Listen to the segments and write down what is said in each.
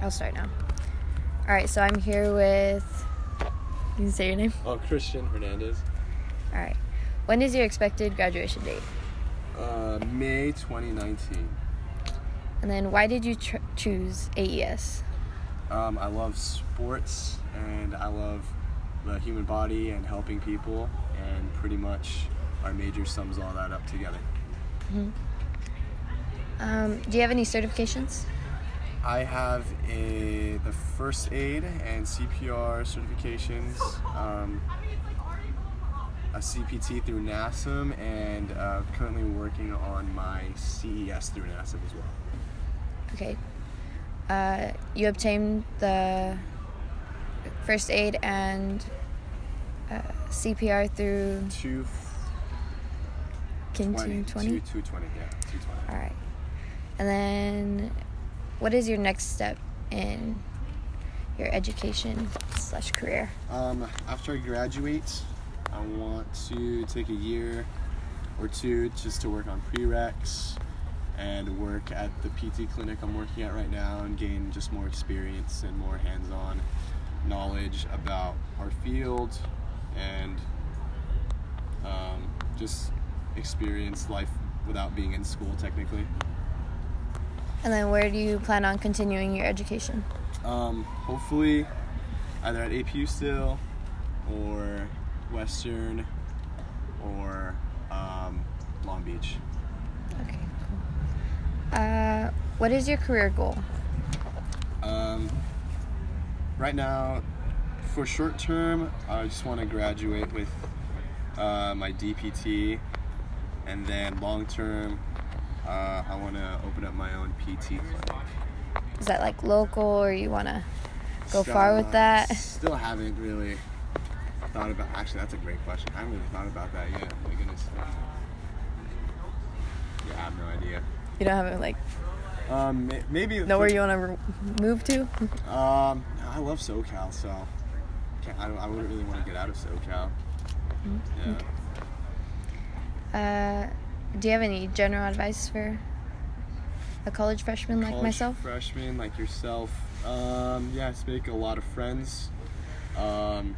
I'll start now. All right, so I'm here with. You can say your name. Oh, Christian Hernandez. All right. When is your expected graduation date? Uh, May 2019. And then why did you tr- choose AES? Um, I love sports and I love the human body and helping people, and pretty much our major sums all that up together. Hmm. Um, do you have any certifications? I have a the first aid and CPR certifications, um, a CPT through NASM, and uh, currently working on my CES through NASM as well. Okay. Uh, you obtained the first aid and uh, CPR through Two Kin twenty, 220? two two twenty, yeah, two twenty. All right. And then what is your next step in your education slash career? Um, after I graduate, I want to take a year or two just to work on prereqs and work at the PT clinic I'm working at right now and gain just more experience and more hands-on knowledge about our field and um, just experience life without being in school technically. And then where do you plan on continuing your education? Um, hopefully, either at APU still, or Western, or um, Long Beach. Okay, cool. Uh, what is your career goal? Um, right now, for short term, I just want to graduate with uh, my DPT, and then long term, uh, I want to open up my own PT clinic. Is that like local or you want to go far with that? Still haven't really thought about. Actually, that's a great question. I haven't really thought about that yet. My goodness. Yeah, I have no idea. You don't have like Um, may- maybe know where you want to re- move to? Um, I love SoCal, so can't, I, don't- I wouldn't really want to get out of SoCal. Mm-hmm. Yeah. Uh, do you have any general advice for a college freshman like College myself? freshman like yourself. Um, yeah, just make a lot of friends. Um,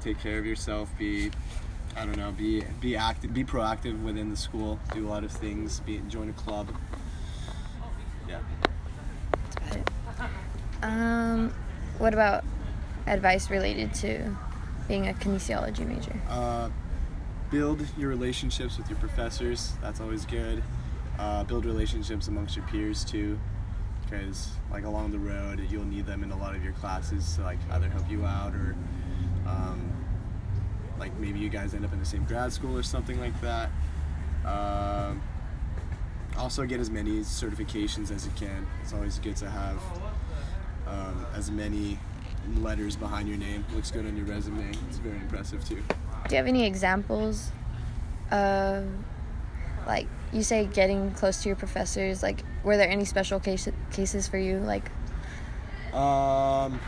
take care of yourself. Be, I don't know, be be active, be proactive within the school. Do a lot of things. Be join a club. Yeah. That's about it. Um, what about advice related to being a kinesiology major? Uh, build your relationships with your professors. That's always good. Uh, build relationships amongst your peers too, because like along the road, you'll need them in a lot of your classes to like either help you out or um, like maybe you guys end up in the same grad school or something like that. Um, also, get as many certifications as you can. It's always good to have um, as many letters behind your name. Looks good on your resume. It's very impressive too. Do you have any examples of, like, you say getting close to your professors? Like, were there any special case- cases for you? Like, Um,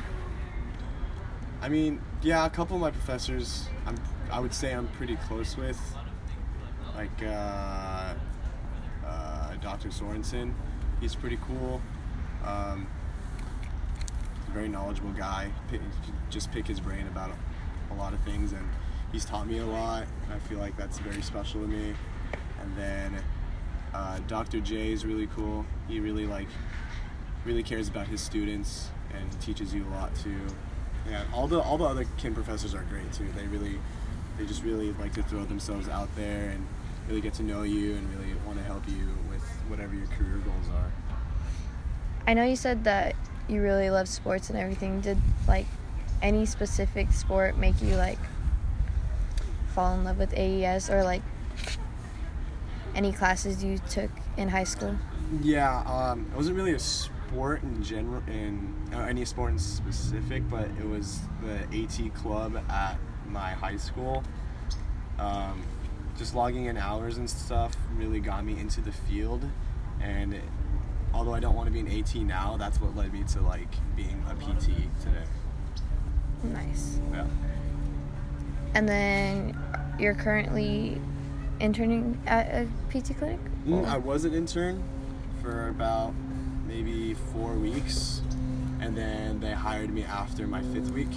I mean, yeah, a couple of my professors, I'm, I would say I'm pretty close with, like uh, uh, Dr. Sorensen. He's pretty cool. Um, very knowledgeable guy. Just pick his brain about a lot of things, and he's taught me a lot. I feel like that's very special to me. And then uh, Dr. J is really cool. He really like really cares about his students and teaches you a lot too. Yeah, all the all the other kin professors are great too. They really they just really like to throw themselves out there and really get to know you and really want to help you with whatever your career goals are. I know you said that you really love sports and everything. Did, like, any specific sport make you, like, fall in love with AES or, like, any classes you took in high school? Yeah, um, it wasn't really a sport in general, in uh, any sport in specific, but it was the AT club at my high school. Um, just logging in hours and stuff really got me into the field, and it, although I don't want to be an AT now, that's what led me to like being a PT today. Nice. Yeah. And then you're currently interning at a PT clinic? Mm, I was an intern for about maybe four weeks, and then they hired me after my fifth week.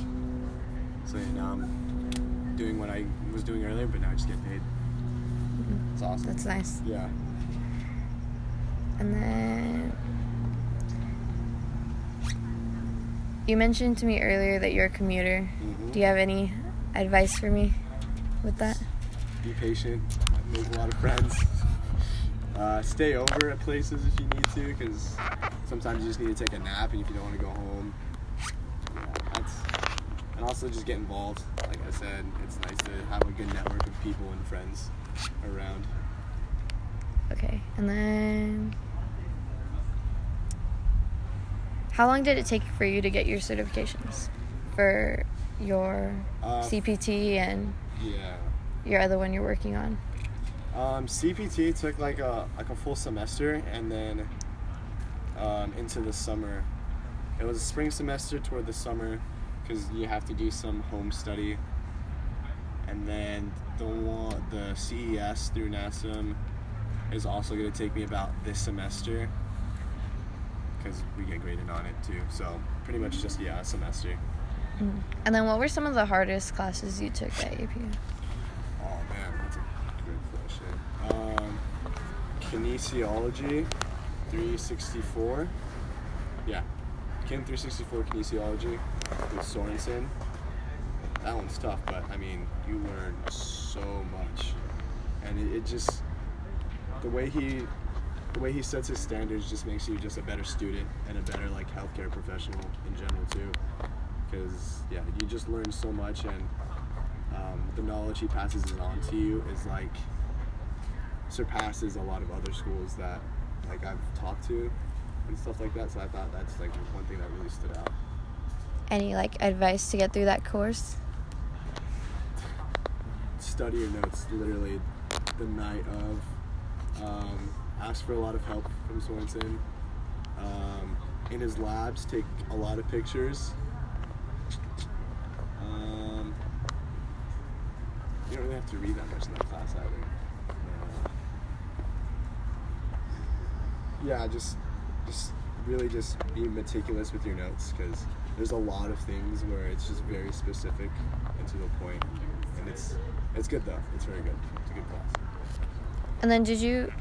So now I'm doing what I was doing earlier, but now I just get paid. It's awesome. That's nice. yeah. And then you mentioned to me earlier that you're a commuter. Mhm. Do you have any advice for me with that? Be patient. Make a lot of friends. Uh, stay over at places if you need to, because sometimes you just need to take a nap, and if you don't want to go home, yeah, that's. And also just get involved. Like I said, it's nice to have a good network of people and friends around. Okay. And then how long did it take for you to get your certifications for your Uh, CPT and Yeah. your other one you're working on? Um, CPT took like a like a full semester, and then um, into the summer. It was a spring semester toward the summer, because you have to do some home study. And then the the CES through NASM is also going to take me about this semester, because we get graded on it too. So pretty much just yeah, a semester. Mm. And then what were some of the hardest classes you took at AP? Oh man, that's a good question. Um, kinesiology, 364. Yeah, Kin 364 kinesiology with Sorensen. That one's tough, but I mean, you learn so much, and it, it just the way he the way he sets his standards just makes you just a better student and a better like healthcare professional in general too. Because yeah, you just learn so much and um, the knowledge he passes on to you is like surpasses a lot of other schools that like I've talked to and stuff like that. So I thought that's like one thing that really stood out. Any like advice to get through that course? Study your notes literally the night of. Um, ask for a lot of help from Swanson. Um, in his labs, take a lot of pictures. Um, you don't really have to read that much in that class either. Yeah, just just really just be meticulous with your notes because there's a lot of things where it's just very specific and to the point, and it's it's good though. It's very good. It's a good class. And then did you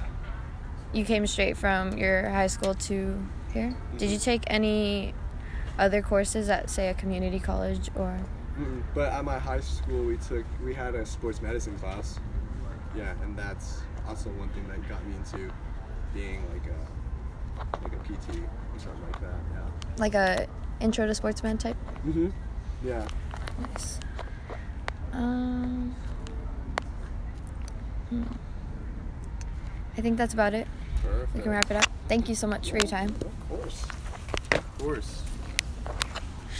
you came straight from your high school to here? Did you Mhm. take any other courses at say a community college or Mm-mm. But at my high school, we took we had a sports medicine class. Yeah, and that's also one thing that got me into being like a like a PT or something like that. Yeah. like a intro to sportsman type? Mhm. Yeah. Nice. Um, hmm. I think that's about it. Perfect. We can wrap it up. Thank you so much for your time. Of course. Of course.